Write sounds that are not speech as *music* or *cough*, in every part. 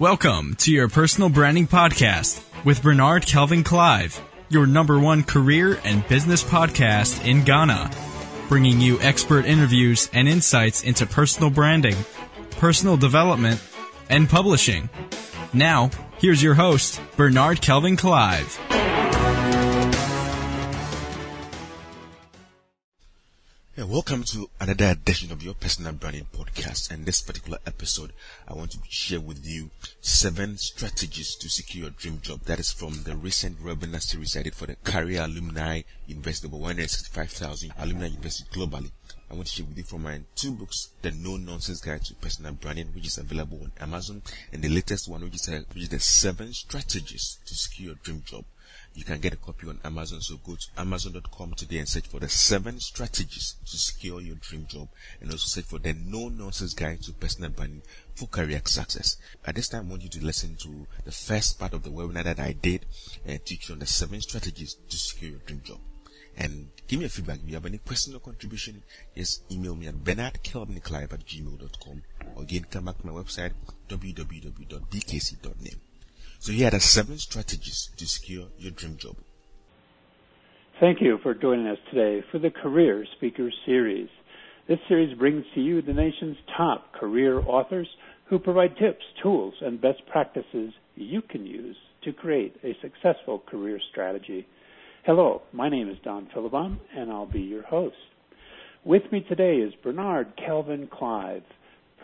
Welcome to your personal branding podcast with Bernard Kelvin Clive, your number one career and business podcast in Ghana, bringing you expert interviews and insights into personal branding, personal development, and publishing. Now, here's your host, Bernard Kelvin Clive. Yeah, welcome to another edition of your personal branding podcast. And this particular episode, I want to share with you seven strategies to secure your dream job. That is from the recent webinar series I did for the Career Alumni University, over 165,000 alumni university globally. I want to share with you from my two books, The No Nonsense Guide to Personal Branding, which is available on Amazon, and the latest one, which is, a, which is the seven strategies to secure your dream job. You can get a copy on Amazon. So go to Amazon.com today and search for the seven strategies to secure your dream job and also search for the no nonsense guide to personal branding for career success. At this time, I want you to listen to the first part of the webinar that I did and teach you on the seven strategies to secure your dream job. And give me a feedback. If you have any question or contribution, just email me at bernardkelvinclive at gmail.com or again come back to my website www.bkc.name. So here are the seven strategies to secure your dream job. Thank you for joining us today for the Career Speakers Series. This series brings to you the nation's top career authors who provide tips, tools, and best practices you can use to create a successful career strategy. Hello, my name is Don Philibon, and I'll be your host. With me today is Bernard Kelvin Clive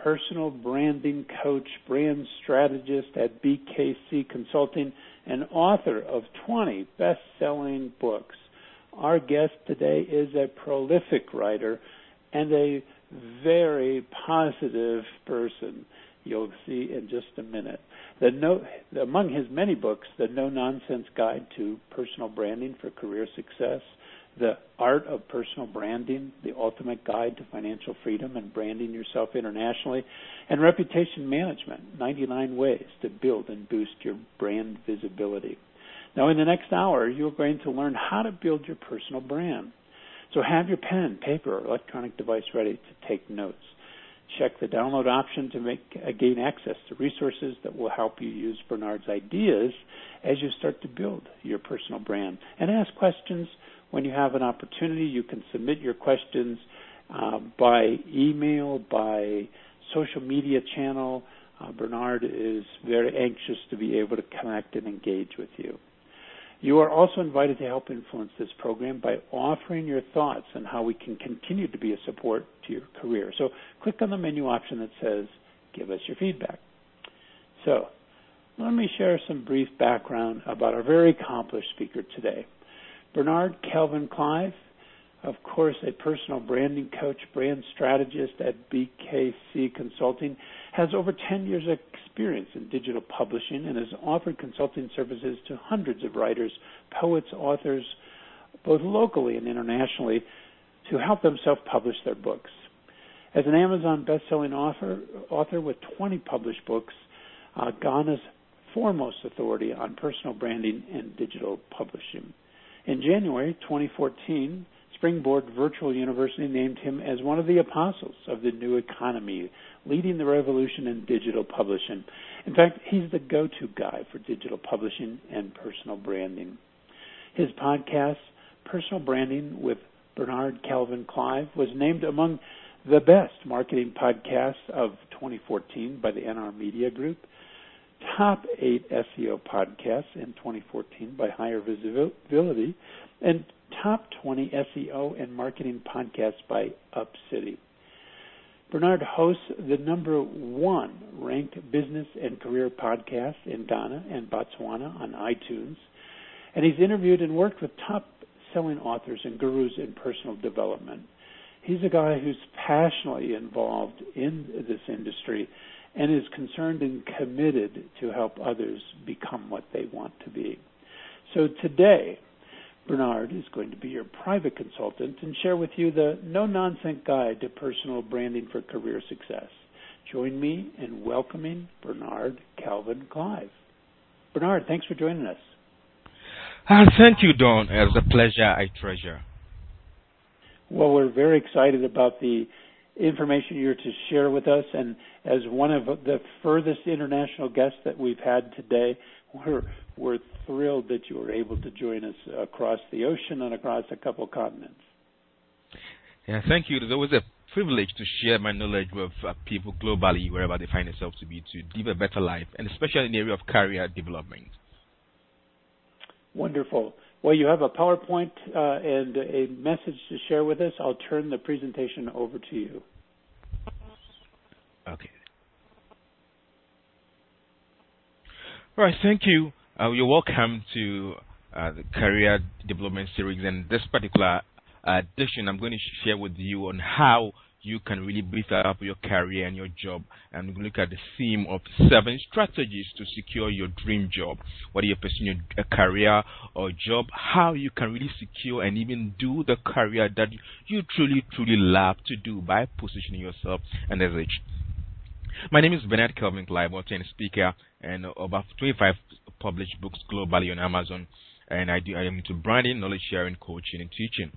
personal branding coach, brand strategist at BKC Consulting, and author of 20 best selling books. Our guest today is a prolific writer and a very positive person. You'll see in just a minute. No, among his many books, The No Nonsense Guide to Personal Branding for Career Success, the Art of Personal Branding, The Ultimate Guide to Financial Freedom and Branding Yourself Internationally, and Reputation Management 99 Ways to Build and Boost Your Brand Visibility. Now, in the next hour, you're going to learn how to build your personal brand. So have your pen, paper, or electronic device ready to take notes. Check the download option to make uh, gain access to resources that will help you use Bernard's ideas as you start to build your personal brand. And ask questions when you have an opportunity, you can submit your questions uh, by email, by social media channel. Uh, Bernard is very anxious to be able to connect and engage with you. You are also invited to help influence this program by offering your thoughts on how we can continue to be a support to your career. So click on the menu option that says Give us your feedback. So let me share some brief background about our very accomplished speaker today. Bernard Kelvin Clive, of course, a personal branding coach, brand strategist at BKC Consulting, has over 10 years of experience in digital publishing and has offered consulting services to hundreds of writers, poets, authors, both locally and internationally, to help them self-publish their books. As an Amazon best-selling author, author with 20 published books, uh, Ghana's foremost authority on personal branding and digital publishing. In January 2014, Springboard Virtual University named him as one of the apostles of the new economy, leading the revolution in digital publishing. In fact, he's the go to guy for digital publishing and personal branding. His podcast, Personal Branding with Bernard Kelvin Clive, was named among the best marketing podcasts of 2014 by the NR Media Group top eight SEO podcasts in 2014 by Higher Visibility, and top 20 SEO and marketing podcasts by UpCity. Bernard hosts the number one ranked business and career podcast in Ghana and Botswana on iTunes, and he's interviewed and worked with top selling authors and gurus in personal development. He's a guy who's passionately involved in this industry and is concerned and committed to help others become what they want to be. So today, Bernard is going to be your private consultant and share with you the no nonsense guide to personal branding for career success. Join me in welcoming Bernard Kelvin Clive. Bernard, thanks for joining us. Uh, thank you, Don. It's a pleasure I treasure. Well, we're very excited about the information you're to share with us. And as one of the furthest international guests that we've had today, we're we're thrilled that you were able to join us across the ocean and across a couple continents. Yeah, thank you. It's always a privilege to share my knowledge with uh, people globally, wherever they find themselves to be, to live a better life, and especially in the area of career development. Wonderful. Well, you have a PowerPoint uh, and a message to share with us. I'll turn the presentation over to you. Okay. All right, thank you. Uh, you're welcome to uh, the Career Development Series. And this particular edition, I'm going to share with you on how you can really beef up your career and your job. And look at the theme of seven strategies to secure your dream job. Whether you're pursuing a career or job, how you can really secure and even do the career that you truly, truly love to do by positioning yourself and as age. My name is Bernard Kelvin Clive, author speaker, and about 25 published books globally on Amazon. And I do I am into branding, knowledge sharing, coaching, and teaching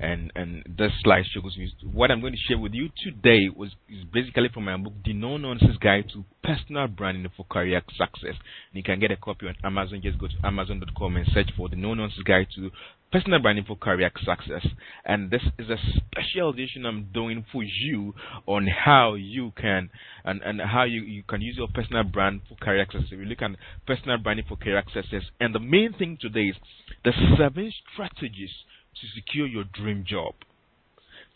and and this slide shows you what I'm going to share with you today was is basically from my book The No Nonsense Guide to Personal Branding for Career Success. And you can get a copy on Amazon. Just go to Amazon.com and search for The No Nonsense Guide to Personal Branding for Career Success. And this is a special edition I'm doing for you on how you can and, and how you, you can use your personal brand for career success. If you look at personal branding for career success, and the main thing today is the seven strategies to secure your dream job.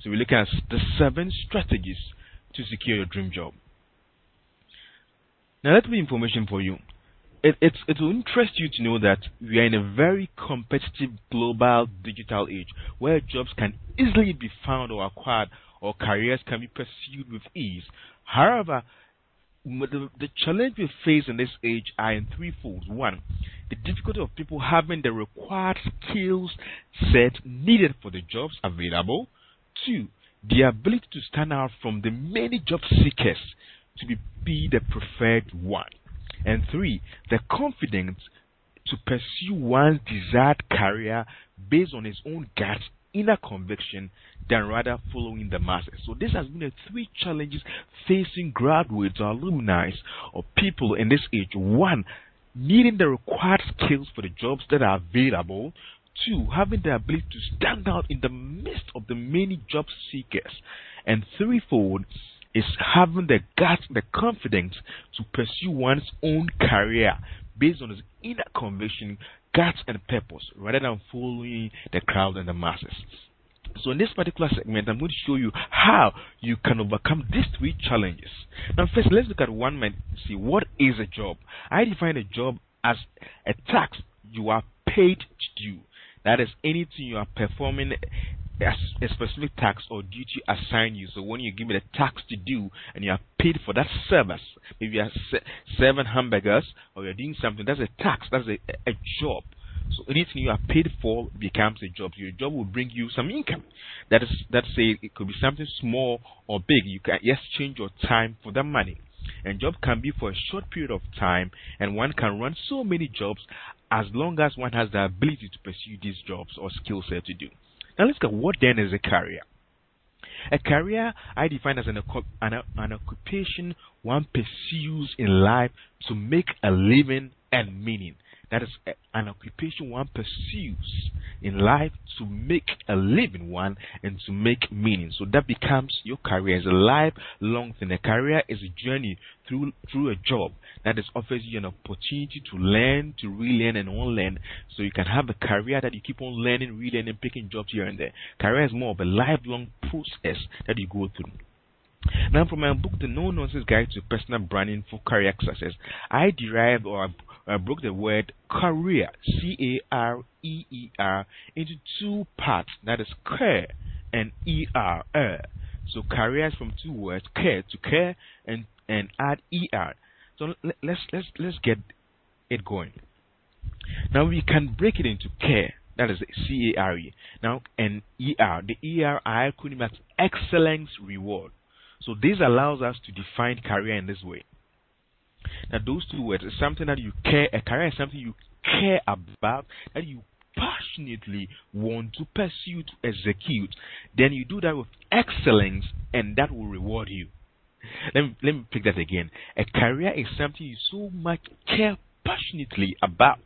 So we look at the seven strategies to secure your dream job. Now, let me information for you. It, it, it will interest you to know that we are in a very competitive global digital age where jobs can easily be found or acquired or careers can be pursued with ease. However, the, the challenge we face in this age are in threefold. One, the difficulty of people having the required skills set needed for the jobs available. Two, the ability to stand out from the many job seekers to be, be the preferred one. And three, the confidence to pursue one's desired career based on his own gut inner conviction than rather following the masses. So this has been the three challenges facing graduates or alumni or people in this age. One, needing the required skills for the jobs that are available. Two, having the ability to stand out in the midst of the many job seekers. And threefold is having the guts, the confidence to pursue one's own career based on his inner conviction, guts, and purpose rather than following the crowd and the masses. So in this particular segment, I'm going to show you how you can overcome these three challenges. Now, first, let's look at one man. See, what is a job? I define a job as a task you are paid to do. That is anything you are performing a specific tax or duty assigned you. So when you give me the task to do and you are paid for that service, maybe you are serving hamburgers or you're doing something, that's a tax, that's a, a job. So anything you are paid for becomes a job. Your job will bring you some income. That is, that say it could be something small or big. You can exchange your time for that money. And job can be for a short period of time, and one can run so many jobs as long as one has the ability to pursue these jobs or skill set to do. Now let's look at what then is a career. A career I define as an, an, an occupation one pursues in life to make a living and meaning. That is eh, an occupation one pursues in life to make a living one and to make meaning. So that becomes your career. It's a lifelong thing. A career is a journey through through a job that is offers you an opportunity to learn, to relearn and unlearn. So you can have a career that you keep on learning, relearning, picking jobs here and there. Career is more of a lifelong process that you go through. Now, from my book, The No Nonsense Guide to Personal Branding for Career Success, I derived or I broke the word career, C A R E E R, into two parts. That is care and E R. So career is from two words, care to care and and add er. So let's let's let's get it going. Now we can break it into care. That is C A R E. Now and er. The er I acronym as excellence reward. So this allows us to define career in this way. Now, those two words is something that you care. A career is something you care about, that you passionately want to pursue to execute, then you do that with excellence and that will reward you. Let me, let me pick that again. A career is something you so much care passionately about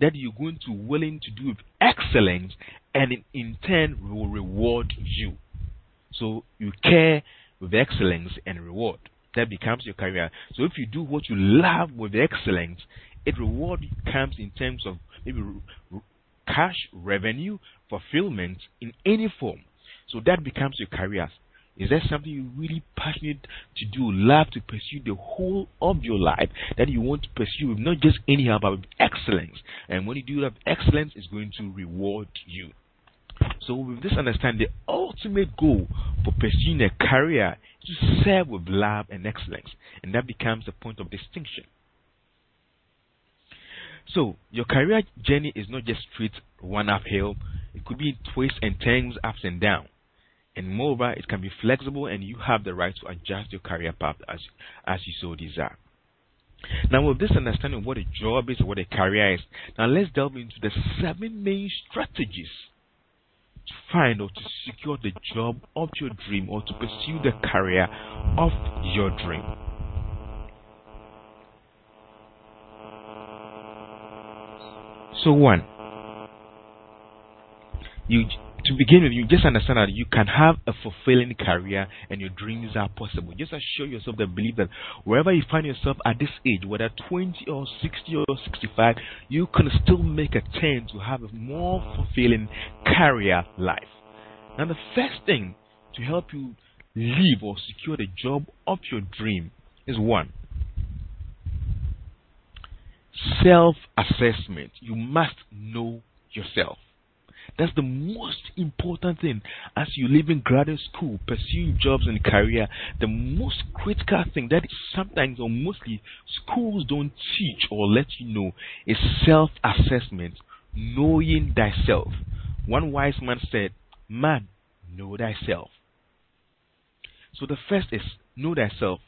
that you're going to willing to do with excellence and in, in turn will reward you. So you care with excellence and reward. That becomes your career. So if you do what you love with excellence, it reward comes in terms of maybe cash revenue, fulfillment in any form. So that becomes your career. Is that something you're really passionate to do, love to pursue the whole of your life that you want to pursue with not just anyhow but with excellence? And when you do that, excellence is going to reward you. So, with this understanding, the ultimate goal for pursuing a career is to serve with love and excellence, and that becomes a point of distinction. So, your career journey is not just straight one uphill, it could be twists and turns, ups and downs. And moreover, it can be flexible and you have the right to adjust your career path as, as you so desire. Now, with this understanding of what a job is, what a career is, now let's delve into the seven main strategies find or to secure the job of your dream or to pursue the career of your dream. So, one, you to begin with, you just understand that you can have a fulfilling career and your dreams are possible. Just assure yourself that believe that wherever you find yourself at this age, whether 20 or 60 or 65, you can still make a turn to have a more fulfilling career life. Now, the first thing to help you live or secure the job of your dream is one self assessment. You must know yourself. That's the most important thing as you live in graduate school, pursuing jobs and career. The most critical thing that sometimes or mostly schools don't teach or let you know is self assessment, knowing thyself. One wise man said, Man, know thyself. So the first is know thyself.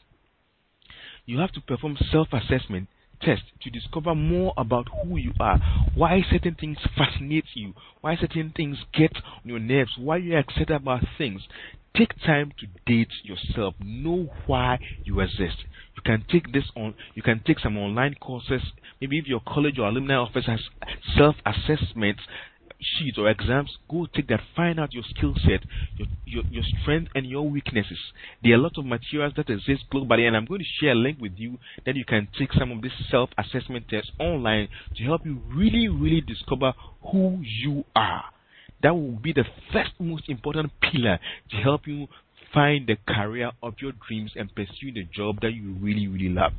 You have to perform self assessment test to discover more about who you are, why certain things fascinate you, why certain things get on your nerves, why you're excited about things. Take time to date yourself. Know why you exist. You can take this on. You can take some online courses. Maybe if your college or alumni office has self-assessments sheets or exams, go take that, find out your skill set, your, your, your strength and your weaknesses. There are a lot of materials that exist globally, and I'm going to share a link with you that you can take some of these self assessment tests online to help you really, really discover who you are. That will be the first most important pillar to help you find the career of your dreams and pursue the job that you really, really love.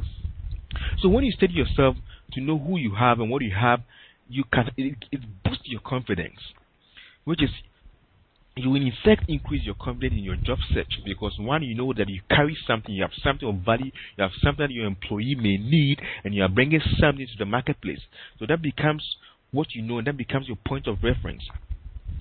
So when you study yourself to know who you have and what you have, you can it, it boosts your confidence, which is you will in fact increase your confidence in your job search because one, you know that you carry something, you have something of value, you have something that your employee may need, and you are bringing something to the marketplace. So that becomes what you know, and that becomes your point of reference.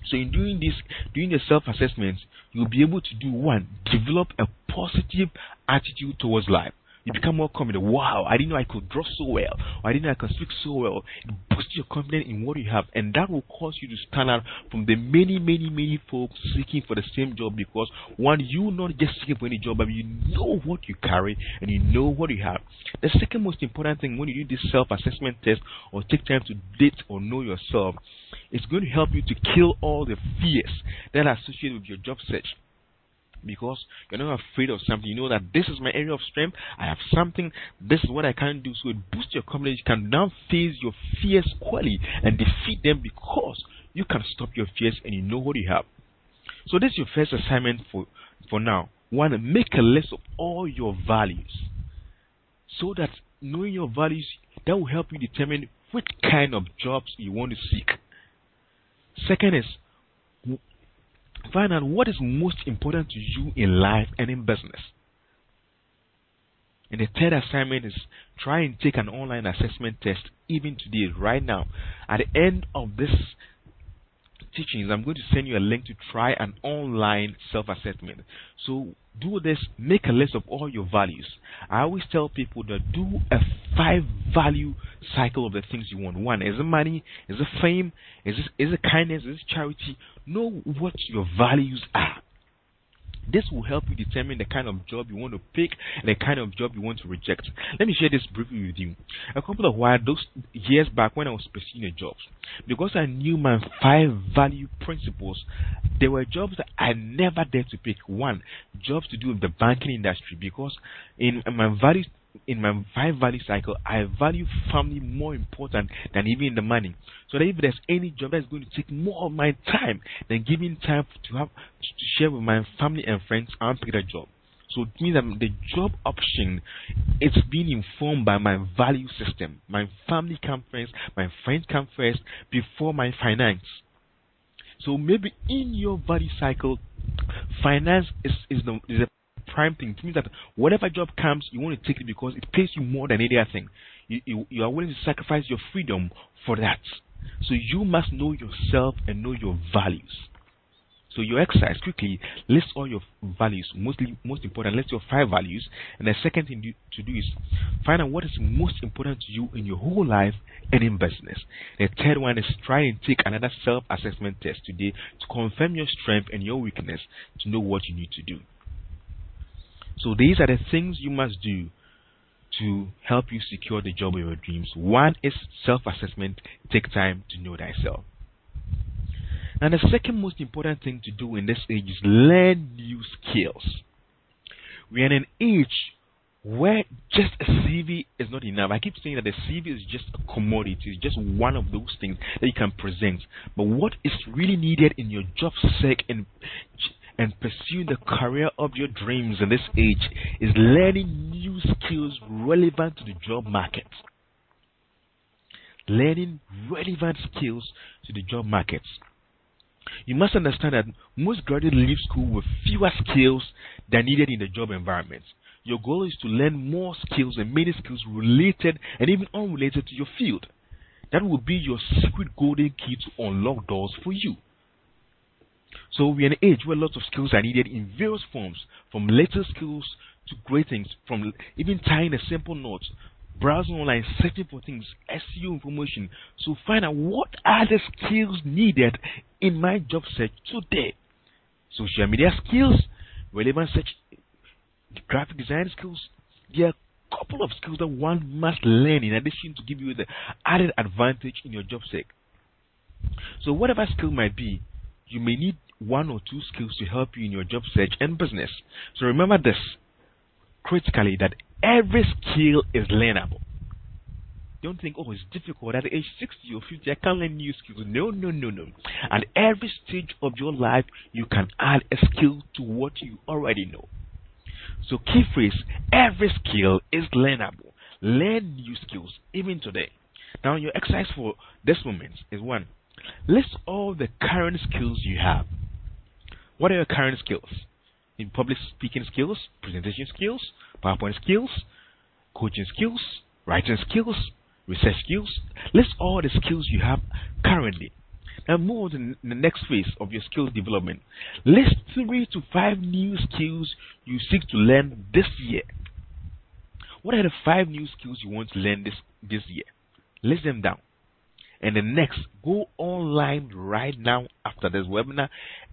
So in doing this, doing the self-assessment, you'll be able to do one, develop a positive attitude towards life you become more confident. Wow, I didn't know I could draw so well. I didn't know I could speak so well. It boosts your confidence in what you have, and that will cause you to stand out from the many, many, many folks seeking for the same job because one, you not just seeking for any job, but you know what you carry and you know what you have. The second most important thing when you do this self-assessment test or take time to date or know yourself, it's going to help you to kill all the fears that are associated with your job search because you're not afraid of something. You know that this is my area of strength. I have something. This is what I can do. So it boosts your confidence. You can now face your fears squarely and defeat them because you can stop your fears and you know what you have. So this is your first assignment for for now. One, make a list of all your values, so that knowing your values that will help you determine which kind of jobs you want to seek. Second is Find out what is most important to you in life and in business. And the third assignment is try and take an online assessment test even today, right now. At the end of this teachings, I'm going to send you a link to try an online self assessment. So do this, make a list of all your values. I always tell people that do a five value cycle of the things you want. One, is it money? Is it fame? Is it, is it kindness? Is it charity? Know what your values are. This will help you determine the kind of job you want to pick and the kind of job you want to reject. Let me share this briefly with you. A couple of while those years back when I was pursuing a job, because I knew my five value principles, there were jobs that I never dared to pick. One, jobs to do with the banking industry, because in my values in my five value cycle, I value family more important than even the money. So that if there's any job that's going to take more of my time than giving time to have to share with my family and friends, I'll pick that job. So it means that the job option it's being informed by my value system. My family comes first, my friends come first before my finance. So maybe in your value cycle, finance is, is the is a prime thing. It means that whatever job comes, you want to take it because it pays you more than any other thing. You, you, you are willing to sacrifice your freedom for that. So you must know yourself and know your values. So your exercise quickly list all your values, mostly most important. List your five values, and the second thing to do is find out what is most important to you in your whole life and in business. The third one is try and take another self-assessment test today to confirm your strength and your weakness to know what you need to do. So these are the things you must do to help you secure the job of your dreams. One is self assessment. Take time to know thyself. And the second most important thing to do in this age is learn new skills. We are in an age where just a CV is not enough. I keep saying that the CV is just a commodity, it's just one of those things that you can present. But what is really needed in your job search and and pursue the career of your dreams in this age is learning new skills relevant to the job market. Learning relevant skills to the job market. You must understand that most graduates leave school with fewer skills than needed in the job environment. Your goal is to learn more skills and many skills related and even unrelated to your field. That will be your secret golden key to unlock doors for you. So we're in an age where lots of skills are needed in various forms, from little skills to great things, from even tying a simple knot, browsing online, searching for things, SEO information. So find out what are the skills needed in my job search today. Social media skills, relevant search, graphic design skills. There are a couple of skills that one must learn in addition to give you the added advantage in your job search. So whatever skill might be, you may need one or two skills to help you in your job search and business. So remember this critically that every skill is learnable. Don't think, oh, it's difficult. At age 60 or 50, I can't learn new skills. No, no, no, no. At every stage of your life, you can add a skill to what you already know. So, key phrase every skill is learnable. Learn new skills, even today. Now, your exercise for this moment is one list all the current skills you have. What are your current skills? In public speaking skills, presentation skills, PowerPoint skills, coaching skills, writing skills, research skills. List all the skills you have currently. Now move on to the next phase of your skill development. List three to five new skills you seek to learn this year. What are the five new skills you want to learn this, this year? List them down. And the next, go online right now after this webinar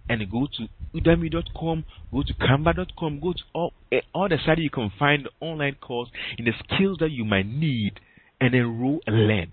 and go to udemy.com, go to canva.com, go to all, eh, all the sites you can find online course in the skills that you might need and enroll and learn.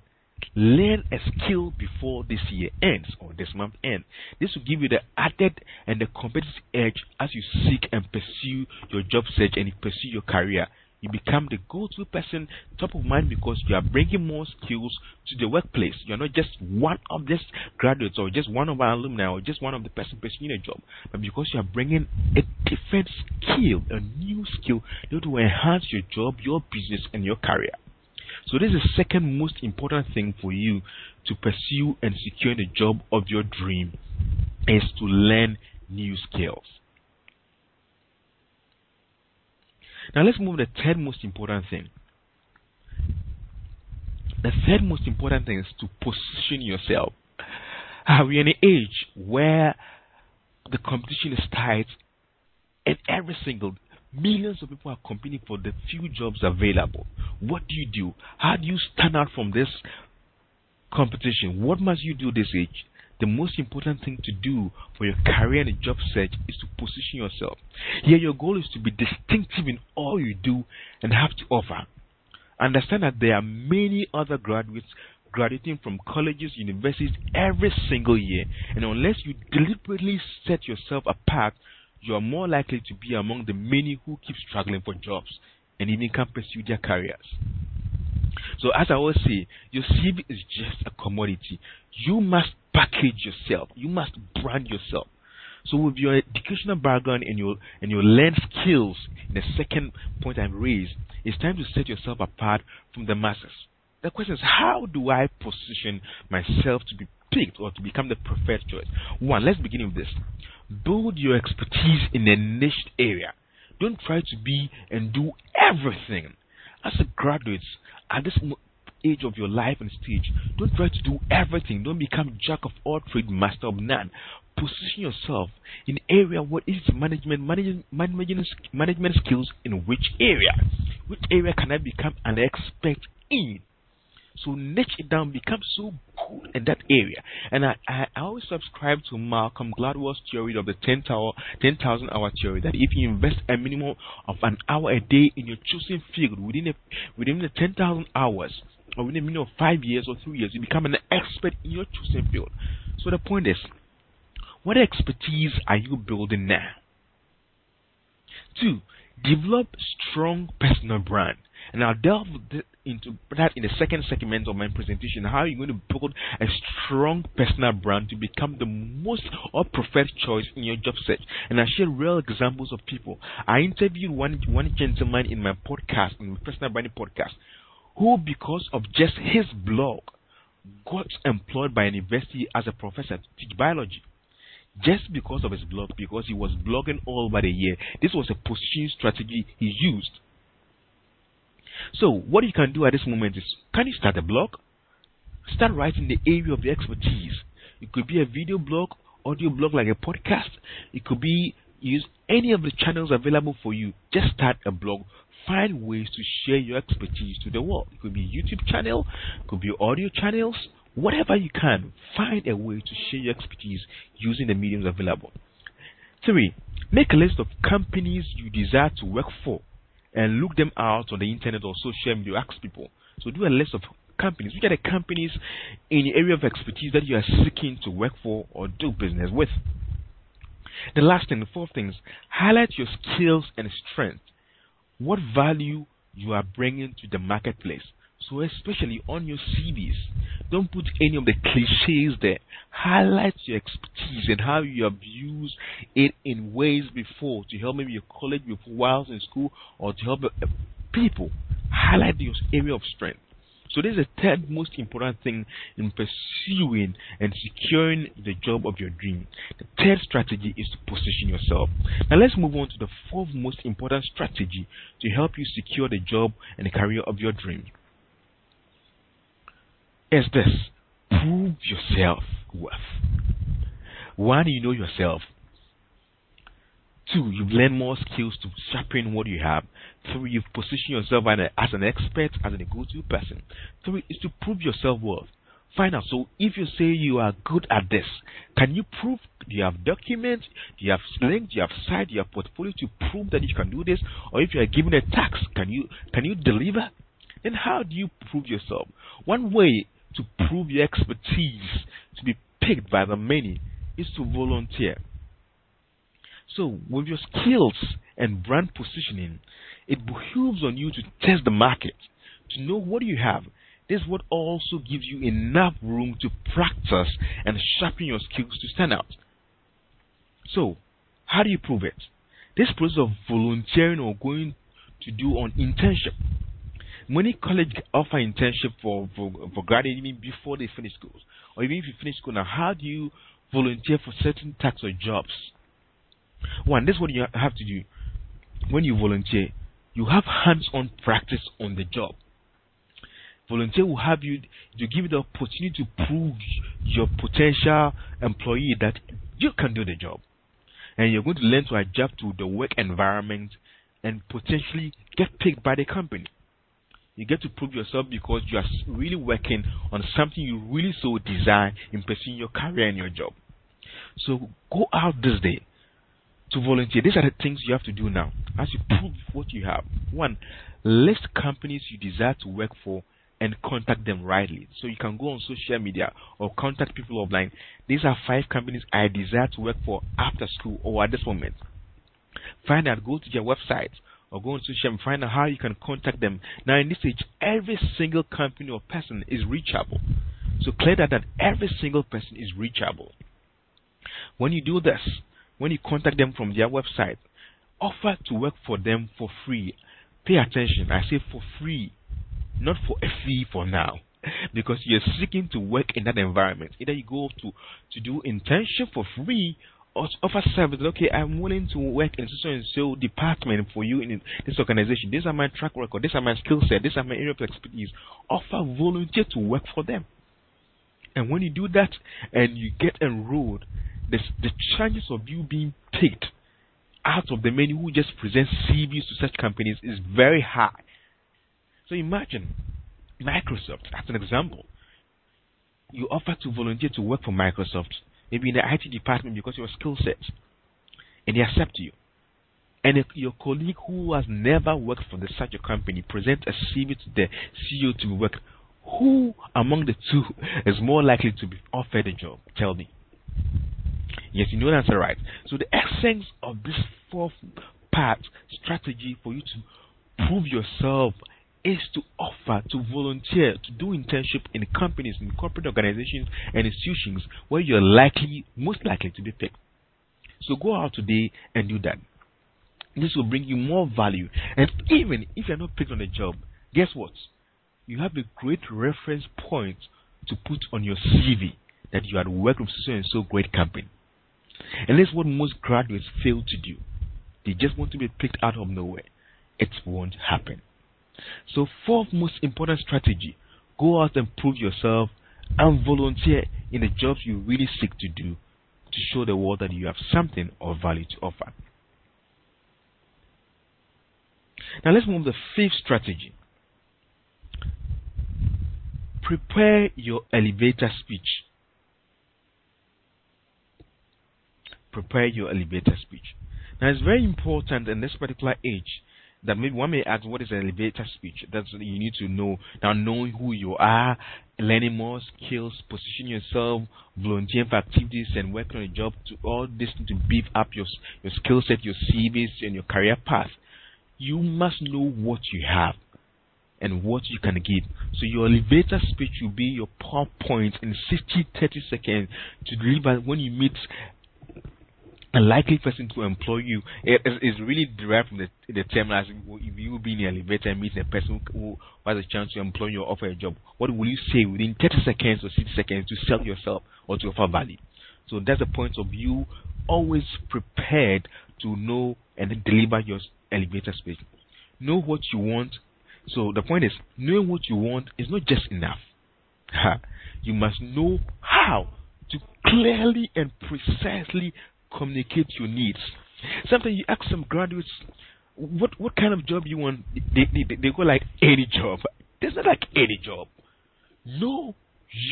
Learn a skill before this year ends or this month ends. This will give you the added and the competitive edge as you seek and pursue your job search and pursue your career you become the go-to person top of mind because you are bringing more skills to the workplace. You're not just one of these graduates or just one of our alumni or just one of the person pursuing a job, but because you are bringing a different skill, a new skill that will enhance your job, your business, and your career. So this is the second most important thing for you to pursue and secure the job of your dream is to learn new skills. Now let's move to the third most important thing. The third most important thing is to position yourself. *laughs* are we in an age where the competition is tight and every single millions of people are competing for the few jobs available. What do you do? How do you stand out from this competition? What must you do this age? The most important thing to do for your career and job search is to position yourself. Here, your goal is to be distinctive in all you do and have to offer. Understand that there are many other graduates graduating from colleges, universities every single year, and unless you deliberately set yourself apart, you are more likely to be among the many who keep struggling for jobs and even can't pursue their careers. So, as I always say, your CV is just a commodity. You must package yourself. You must brand yourself. So, with your educational background and your and your learned skills, the second point I've raised, it's time to set yourself apart from the masses. The question is, how do I position myself to be picked or to become the preferred choice? One, let's begin with this. Build your expertise in a niche area. Don't try to be and do everything. As a graduate, at this age of your life and stage, don't try to do everything. Don't become jack of all trades, master of none. Position yourself in area what is management, management, management, management skills in which area. Which area can I become an expert in? So niche it down, become so good in that area. And I, I, I always subscribe to Malcolm Gladwell's theory of the 10,000 hour theory that if you invest a minimum of an hour a day in your chosen field within a, within the 10,000 hours, or within a minimum of five years or three years, you become an expert in your chosen field. So the point is, what expertise are you building now? Two, develop strong personal brand. And I'll delve into that in the second segment of my presentation. How are you're going to build a strong personal brand to become the most or preferred choice in your job search. And I share real examples of people. I interviewed one one gentleman in my podcast, in my personal branding podcast, who because of just his blog got employed by a university as a professor to teach biology just because of his blog, because he was blogging all over the year. This was a positioning strategy he used. So, what you can do at this moment is can you start a blog? Start writing the area of your expertise. It could be a video blog, audio blog like a podcast. It could be use any of the channels available for you. Just start a blog. Find ways to share your expertise to the world. It could be YouTube channel, it could be audio channels, whatever you can. Find a way to share your expertise using the mediums available. Three, make a list of companies you desire to work for and look them out on the internet or social media. Ask people. So do a list of companies. Which are the companies in the area of expertise that you are seeking to work for or do business with? The last thing, the fourth thing highlight your skills and strengths. What value you are bringing to the marketplace. So, especially on your CVs, don't put any of the cliches there. Highlight your expertise and how you have used it in ways before to help maybe your colleague before whilst in school or to help uh, people. Highlight your area of strength. So this is the third most important thing in pursuing and securing the job of your dream. The third strategy is to position yourself. Now let's move on to the fourth most important strategy to help you secure the job and the career of your dream is this prove yourself worth. One, you know yourself. Two, you've learned more skills to sharpen what you have. Three, you've positioned yourself as an expert, as a go-to person. Three is to prove yourself worth. Find out. So if you say you are good at this, can you prove? Do you have documents? Do you have links? Do you have site? Do you have portfolio to prove that you can do this? Or if you are given a task, can you can you deliver? Then how do you prove yourself? One way to prove your expertise to be picked by the many is to volunteer. So, with your skills and brand positioning, it behooves on you to test the market, to know what you have. This what also gives you enough room to practice and sharpen your skills to stand out. So, how do you prove it? This process of volunteering or going to do an internship Many colleges offer internship for, for, for even before they finish school. Or even if you finish school now, how do you volunteer for certain types of jobs? One, this is what you have to do. When you volunteer, you have hands-on practice on the job. Volunteer will have you to give you the opportunity to prove your potential employee that you can do the job. And you're going to learn to adapt to the work environment and potentially get picked by the company. You get to prove yourself because you are really working on something you really so desire in pursuing your career and your job. So go out this day to volunteer. These are the things you have to do now as you prove what you have. One, list companies you desire to work for and contact them rightly. So you can go on social media or contact people offline. These are five companies I desire to work for after school or at this moment. Find out, go to their website or go on social and find out how you can contact them. Now, in this age, every single company or person is reachable. So clear that that every single person is reachable. When you do this, when you contact them from their website, offer to work for them for free. Pay attention. I say for free, not for a fee for now. *laughs* Because you're seeking to work in that environment. Either you go to, to do internship for free or offer service. Okay, I'm willing to work in so and so department for you in this organization. These are my track record. These are my skill set. These are my area of expertise. Offer volunteer to work for them. And when you do that and you get enrolled, the, the chances of you being picked out of the many who just present CVs to such companies is very high. So imagine Microsoft, as an example. You offer to volunteer to work for Microsoft, maybe in the IT department because your skill set, and they accept you. And your colleague who has never worked for the, such a company presents a CV to the CEO to work, who among the two *laughs* is more likely to be offered a job? Tell me. Yes, you know that's right. So the essence of this fourth part strategy for you to prove yourself is to offer, to volunteer, to do internship in companies, in corporate organizations and institutions where you're likely, most likely to be picked. So go out today and do that. This will bring you more value. And even if you're not picked on the job, guess what? You have a great reference point to put on your CV that you had worked with so and so great company. And that's what most graduates fail to do. They just want to be picked out of nowhere. It won't happen. So, fourth most important strategy go out and prove yourself and volunteer in the jobs you really seek to do to show the world that you have something of value to offer. Now, let's move to the fifth strategy. Prepare your elevator speech. Prepare your elevator speech. Now, it's very important in this particular age that maybe one may ask, what is an elevator speech? That's you need to know. Now, knowing who you are, learning more skills, position yourself, volunteering for activities, and working on a job to all this to beef up your your skill set, your CVs, and your career path. You must know what you have and what you can give. So your elevator speech will be your PowerPoint in 60, 30 seconds to deliver when you meet a likely person to employ you eh, is really derived from the, the term as if you be in the elevator and meet a person who has a chance to employ you or offer a job, what will you say within 30 seconds or 60 seconds to sell yourself or to offer value? So that's the point of you always prepared to know and deliver your elevator speech. Know what you want. So the point is, knowing what you want is not just enough. you must know how to clearly and precisely communicate your needs. Sometimes you ask some graduates, what what kind of job you want? They, they, they go like any job. There's not like any job. Know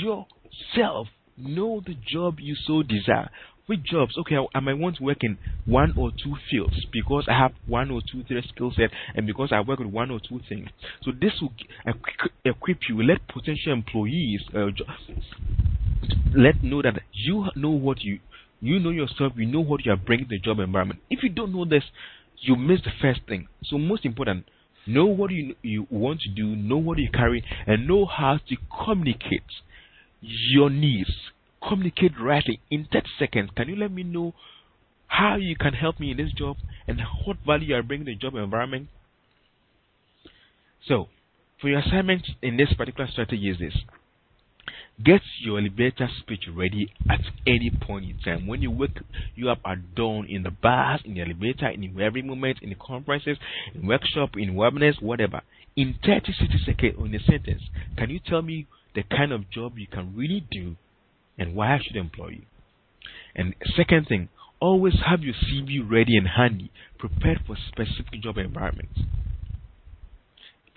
yourself. Know the job you so desire. Which jobs? Okay, I, I might want to work in one or two fields because I have one or two, three skill set, and because I work with one or two things. So this will equip you. Let potential employees uh, let know that you know what you you know yourself, you know what you are bringing to the job environment. If you don't know this, you miss the first thing. So, most important, know what you, you want to do, know what you carry, and know how to communicate your needs. Communicate rightly in 30 seconds. Can you let me know how you can help me in this job and what value you are bringing to the job environment? So, for your assignment in this particular strategy is this Get your elevator speech ready at any point in time. When you wake you up at dawn in the bus, in the elevator, in every moment, in the conferences, in workshop, in webinars, whatever. In 30, 60 seconds in a sentence, can you tell me the kind of job you can really do and why I should employ you? And second thing, always have your CV ready and handy, prepared for specific job environments.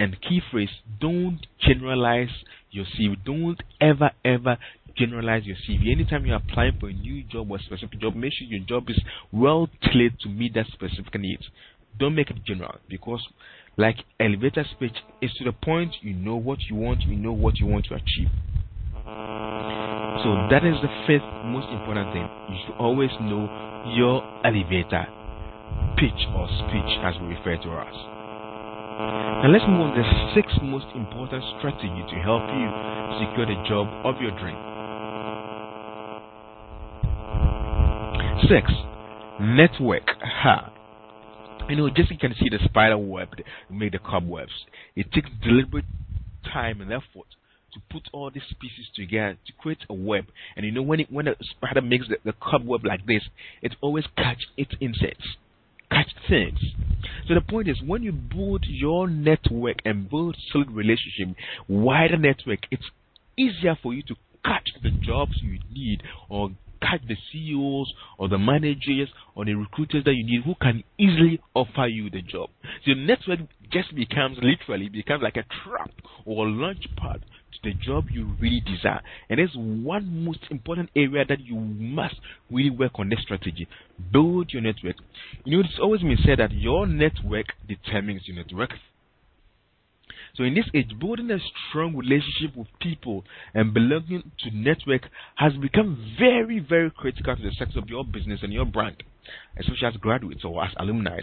And key phrase, don't generalize your CV. Don't ever, ever generalize your CV. Anytime you're applying for a new job or a specific job, make sure your job is well tailored to meet that specific needs. Don't make it general because, like elevator speech, is to the point you know what you want, you know what you want to achieve. So that is the fifth most important thing. You should always know your elevator pitch or speech, as we refer to us. Uh, now let's move on to the sixth most important strategy to help you secure the job of your dream. Six, network. You know, just you can see the spider web make the cobwebs. It takes deliberate time and effort to put all these pieces together to create a web. And you know, when it, when a spider makes the, the cobweb like this, it always catch its insects catch things. So the point is, when you build your network and build solid relationship, wider network, it's easier for you to catch the jobs you need or catch the CEOs or the managers or the recruiters that you need who can easily offer you the job. So your network just becomes literally becomes like a trap or a launch pad the job you really desire. And that's one most important area that you must really work on this strategy. Build your network. You know, it's always been said that your network determines your network. So in this age, building a strong relationship with people and belonging to network has become very, very critical to the success of your business and your brand, especially as graduates or as alumni.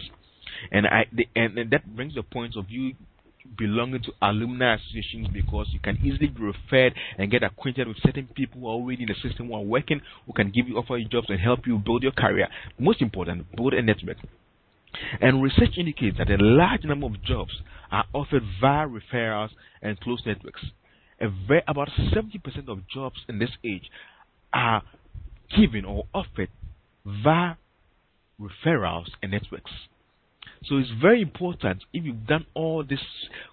And I the, and, and that brings the point of view belonging to alumni associations because you can easily be referred and get acquainted with certain people who are already in the system who are working, who can give you offer you jobs and help you build your career. Most important, build a network. And research indicates that a large number of jobs are offered via referrals and close networks. Very, about 70% of jobs in this age are given or offered via referrals and networks. So it's very important if you've done all this,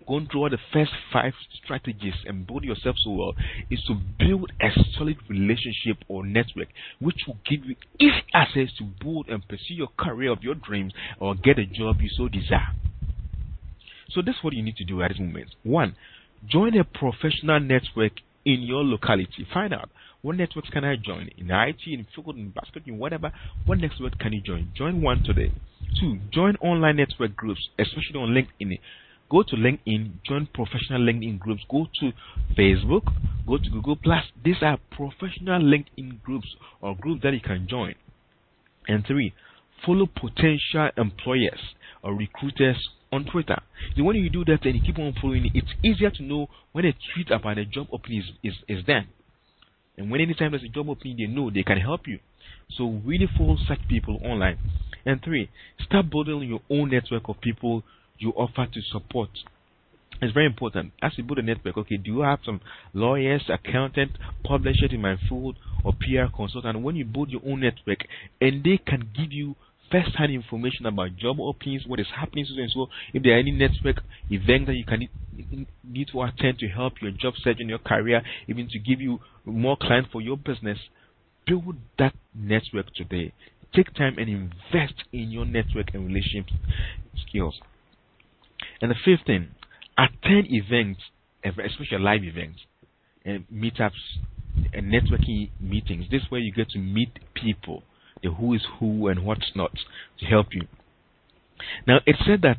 gone through all the first five strategies and build yourself so well, is to build a solid relationship or network which will give you easy access to build and pursue your career of your dreams or get a job you so desire. So that's what you need to do at this moment. One, join a professional network in your locality. Find out what networks can I join in IT, in football, in basketball, in whatever. What network can you join? Join one today. Two, join online network groups, especially on LinkedIn. Go to LinkedIn, join professional LinkedIn groups. Go to Facebook, go to Google Plus. These are professional LinkedIn groups or groups that you can join. And three, follow potential employers or recruiters on Twitter. The when you do that and you keep on following it's easier to know when a tweet about a job opening is, is, is done. And when anytime there's a job opening, they know they can help you. So really follow such people online. And three, start building your own network of people you offer to support. It's very important. As you build a network, okay, do you have some lawyers, accountant, publishers in my field, or PR consultant? When you build your own network, and they can give you first-hand information about job openings, what is happening, so and so. If there are any network events that you can need, need to attend to help your job search and your career, even to give you more clients for your business, build that network today. Take time and invest in your network and relationship skills. And the fifth thing, attend events, especially live events and meetups and networking meetings. This way you get to meet people the who is who and what's not to help you. Now, it said that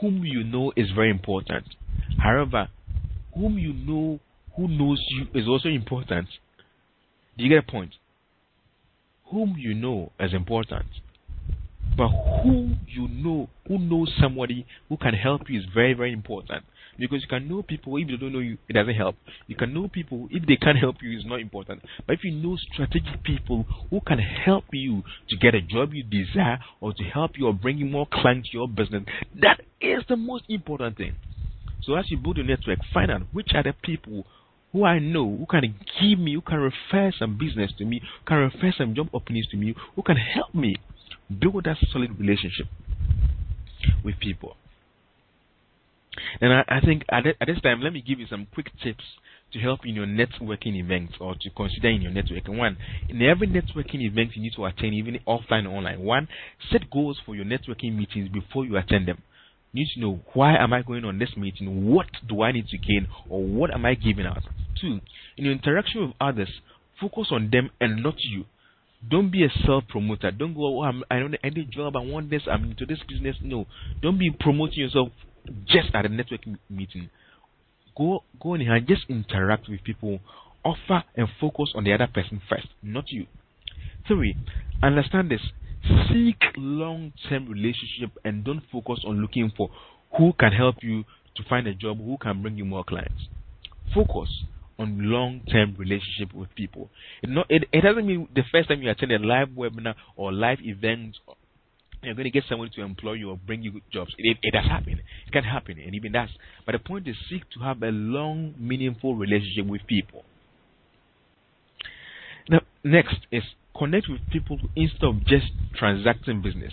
whom you know is very important. However, whom you know who knows you is also important. Do you get a point? Whom you know is important. But who you know, who knows somebody who can help you is very, very important. Because you can know people, if they don't know you, it doesn't help. You can know people, if they can't help you, it's not important. But if you know strategic people who can help you to get a job you desire or to help you or bring you more clients to your business, that is the most important thing. So as you build your network, find out which are the people who I know, who can give me, who can refer some business to me, who can refer some job openings to me, who can help me build that solid relationship with people. And I, I think at, this time, let me give you some quick tips to help in your networking events or to consider in your networking. One, in every networking event you need to attend, even offline or online. One, set goals for your networking meetings before you attend them. You need to know why am I going on this meeting? What do I need to gain or what am I giving out? Two, in your interaction with others, focus on them and not you. Don't be a self promoter. Don't go, oh, I'm, I don't any job. I want this. I'm into this business. No. Don't be promoting yourself just at a networking meeting go go in and just interact with people. Offer and focus on the other person first, not you. Three, understand this. Seek long-term relationship and don't focus on looking for who can help you to find a job, who can bring you more clients. Focus on long-term relationship with people. It, not, it, it doesn't mean the first time you attend a live webinar or live event you're going to get someone to employ you or bring you jobs. It, it, does happen. It can happen, and even does. But the point is, seek to have a long, meaningful relationship with people. Now, next is connect with people instead of just transacting business.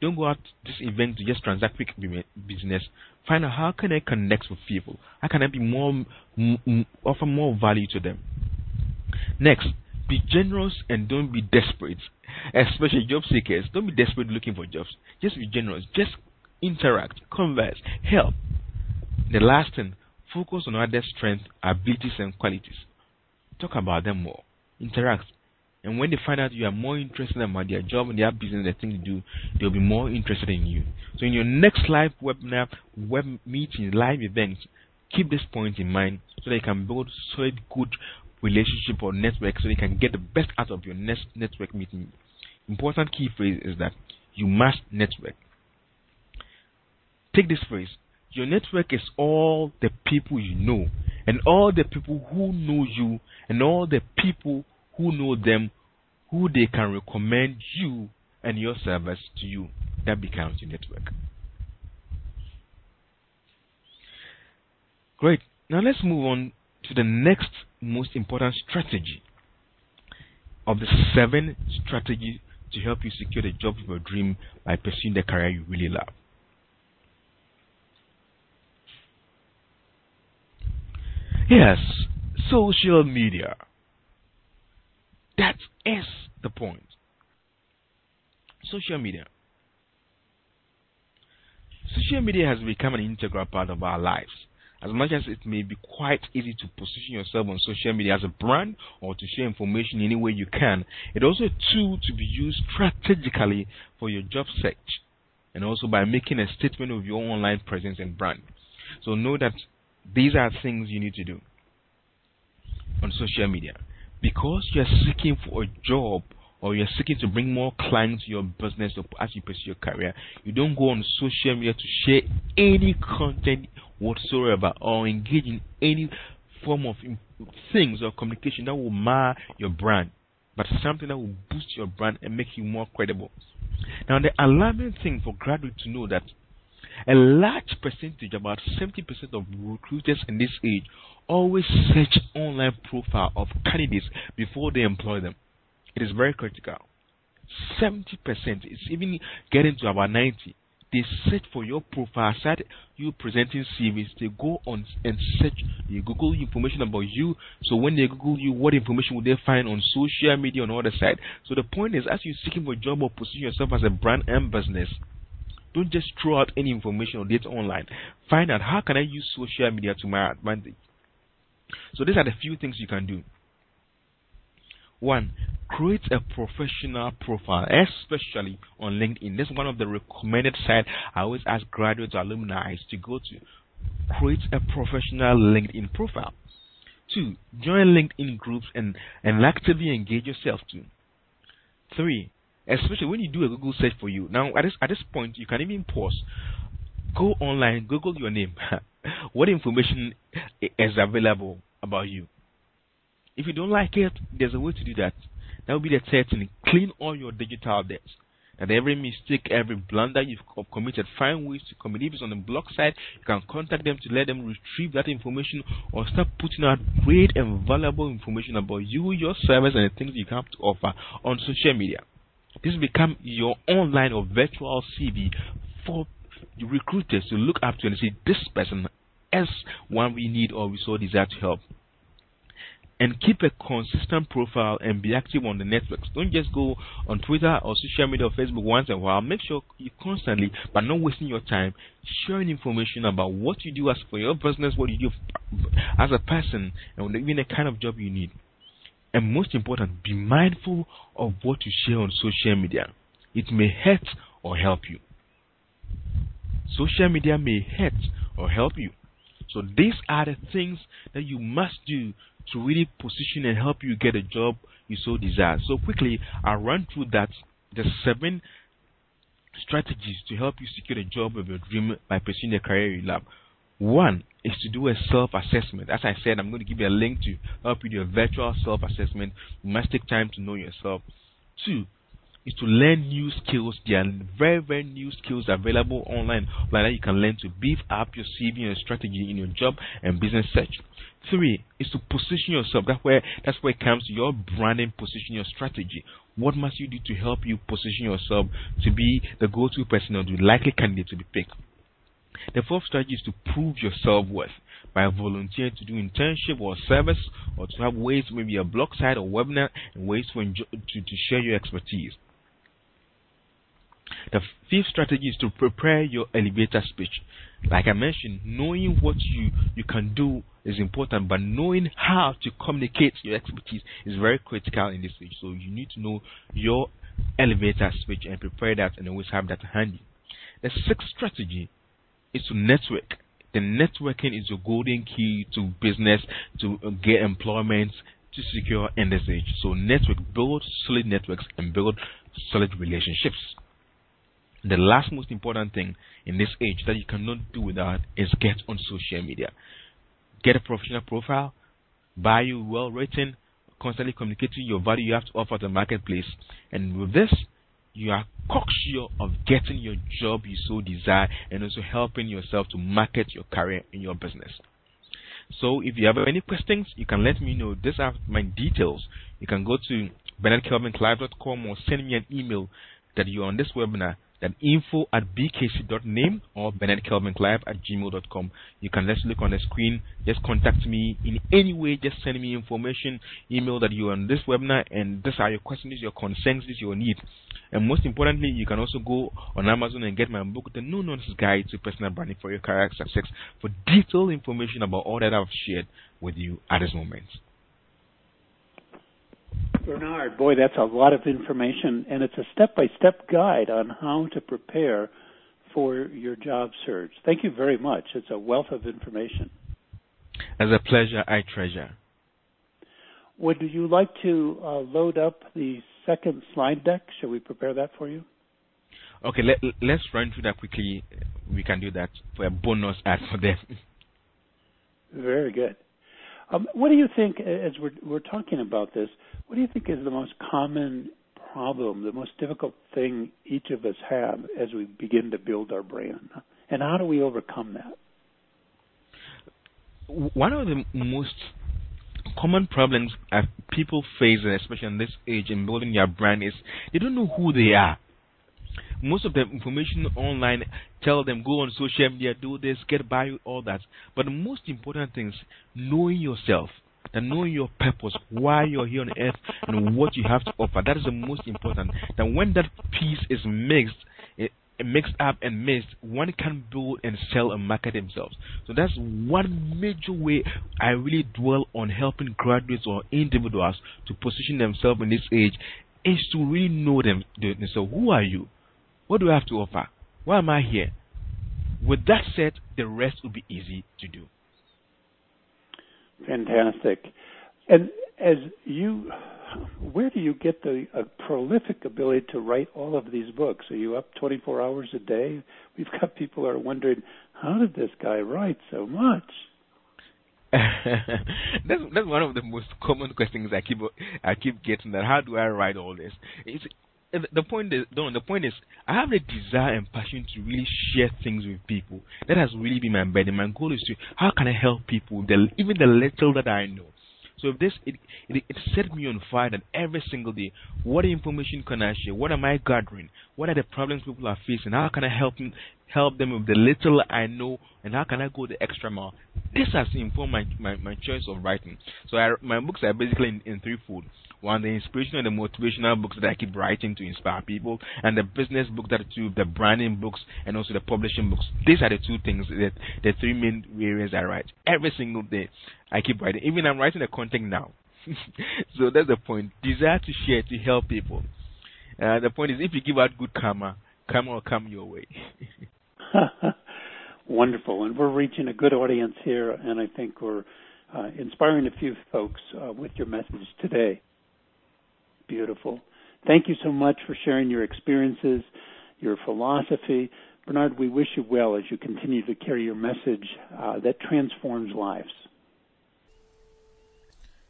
Don't go out this event to just transact quick business. Find out how can I connect with people. How can I be more, m- offer more value to them. Next, be generous and don't be desperate. Especially job seekers. Don't be desperate looking for jobs. Just be generous. Just interact, converse, help. The last thing, focus on other strengths, abilities, and qualities. Talk about them more. Interact. And when they find out you are more interested about their job and their business, the thing to do, they'll be more interested in you. So in your next live webinar, web meeting, live events, keep this point in mind so you can build solid, good relationship or network so you can get the best out of your next network meeting. Important key phrase is that you must network. Take this phrase. Your network is all the people you know, and all the people who know you, and all the people who know them, who they can recommend you and your service to you. That becomes your network. Great. Now let's move on to the next most important strategy of the seven strategies to help you secure the job of your dream by pursuing the career you really love. Yes, social media. That is the point. Social media. Social media has become an integral part of our lives. As much as it may be quite easy to position yourself on social media as a brand or to share information any way you can, it's also a tool to be used strategically for your job search and also by making a statement of your online presence and brand. So know that these are things you need to do on social media. Because you're seeking for a job or you're seeking to bring more clients to your business as you pursue your career, you don't go on social media to share any content whatsoever or engage in any form of things or communication that will mar your brand, but something that will boost your brand and make you more credible. Now, the alarming thing for graduates to know that a large percentage, about 70% of recruiters in this age, always search online profile of candidates before they employ them. It is very critical. 70%, it's even getting to about 90 they search for your profile aside you presenting CVs. They go on and search. They Google information about you. So when they Google you, what information will they find on social media on other side? So the point is, as you're seeking for a job or position yourself as a brand and business, don't just throw out any information or data online. Find out how can I use social media to my advantage. So these are the few things you can do. One, create a professional profile, especially on LinkedIn. This is one of the recommended sites I always ask graduates alumni to go to. Create a professional LinkedIn profile. Two, join LinkedIn groups and, and actively engage yourself too. Three, especially when you do a Google search for you. Now, at this, at this point, you can even pause. Go online, Google your name. *laughs* what information is available about you? If you don't like it, there's a way to do that. That would be the third thing. Clean all your digital debts. And every mistake, every blunder you've committed, find ways to communicate. If it's on the blog site, you can contact them to let them retrieve that information or start putting out great and valuable information about you, your service, and the things you have to offer on social media. This will become your online or virtual CV for recruiters to look up to and say, this person is one we need or we so desire to help and keep a consistent profile and be active on the networks. Don't just go on Twitter or social media or Facebook once in a while. Make sure you constantly, but not wasting your time, sharing information about what you do as for your business, what you do as a person, and even the kind of job you need. And most important, be mindful of what you share on social media. It may hurt or help you. Social media may hurt or help you. So these are the things that you must do to really position and help you get a job you so desire. So quickly, I'll run through that the seven strategies to help you secure the job of your dream by pursuing a career you love. One is to do a self assessment. As I said, I'm going to give you a link to help you do a virtual self assessment. You must take time to know yourself. Two is to learn new skills. There are very, very new skills available online like that you can learn to beef up your CV and strategy in your job and business search. Three is to position yourself. That's where that's where it comes to your branding, position your strategy. What must you do to help you position yourself to be the go-to person or the likely candidate to be picked? The fourth strategy is to prove your self-worth by volunteering to do internship or service or to have ways, maybe a blog site or webinar, and ways to, enjoy, to, to share your expertise. The fifth strategy is to prepare your elevator speech. Like I mentioned, knowing what you, you can do is important, but knowing how to communicate your expertise is very critical in this stage. So you need to know your elevator speech and prepare that and always have that handy. The sixth strategy is to network. The networking is your golden key to business, to uh, get employment, to secure age. So network, build solid networks and build solid relationships. The last most important thing in this age that you cannot do without is get on social media. Get a professional profile, buy you well written, constantly communicating your value you have to offer to the marketplace. And with this, you are cocksure of getting your job you so desire and also helping yourself to market your career in your business. So if you have any questions, you can let me know. These are my details. You can go to BernardKelvinClive.com or send me an email that you're on this webinar that info at bkc.name or bernardkelvinclive at gmail.com. You can just look on the screen, just contact me in any way, just send me information, email that you're on this webinar, and these are your questions, your concerns, this your need. And most importantly, you can also go on Amazon and get my book, The No Nonsense Guide to Personal Branding for Your Career Success, for detailed information about all that I've shared with you at this moment. Bernard, boy, that's a lot of information, and it's a step by step guide on how to prepare for your job search. Thank you very much. It's a wealth of information. As a pleasure, I treasure. Would you like to uh, load up the second slide deck? Shall we prepare that for you? Okay, let, let's run through that quickly. We can do that for a bonus ad for them. Very good. Um, what do you think, as we're, we're talking about this, what do you think is the most common problem, the most difficult thing each of us have as we begin to build our brand? And how do we overcome that? One of the most common problems people face, especially in this age in building their brand, is they don't know who they are most of the information online tell them go on social media, do this, get by all that. But the most important thing is knowing yourself and knowing your purpose, why you're here on earth, and what you have to offer. That is the most important. That when that piece is mixed, it, mixed up and mixed, one can build and sell and market themselves. So that's one major way I really dwell on helping graduates or individuals to position themselves in this age is to really know them. So who are you? What do I have to offer? Why am I here? With that said, the rest will be easy to do. Fantastic. And as you, where do you get the uh, prolific ability to write all of these books? Are you up 24 hours a day? We've got people who are wondering, how did this guy write so much? *laughs* that's that's one of the most common questions I keep I keep getting. That how do I write all this? It's, the point is, Don, the point is, I have the desire and passion to really share things with people. That has really been my burden. My goal is to, how can I help people, the, even the little that I know. So if this, it, it, it set me on fire that every single day, what information can I share? What am I gathering? What are the problems people are facing? How can I help help them with the little I know? And how can I go the extra mile? This has informed my, my, my choice of writing. So I, my books are basically in, in three fold. One, the inspirational and the motivational books that I keep writing to inspire people, and the business books that are two, the branding books, and also the publishing books. These are the two things that the three main areas I write every single day. I keep writing. Even I'm writing a content now. *laughs* so that's the point. Desire to share to help people. Uh, the point is, if you give out good karma, karma will come your way. *laughs* Wonderful, and we're reaching a good audience here, and I think we're uh, inspiring a few folks uh, with your message today. Beautiful. Thank you so much for sharing your experiences, your philosophy. Bernard, we wish you well as you continue to carry your message uh, that transforms lives.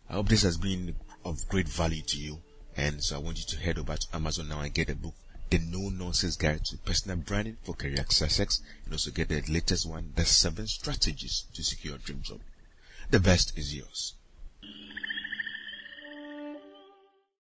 I hope this has been of great value to you. And so I want you to head over to Amazon now and get the book, The No Nonsense Guide to Personal Branding for Career Success, and also get the latest one, The Seven Strategies to Secure Your Dream Job. The best is yours.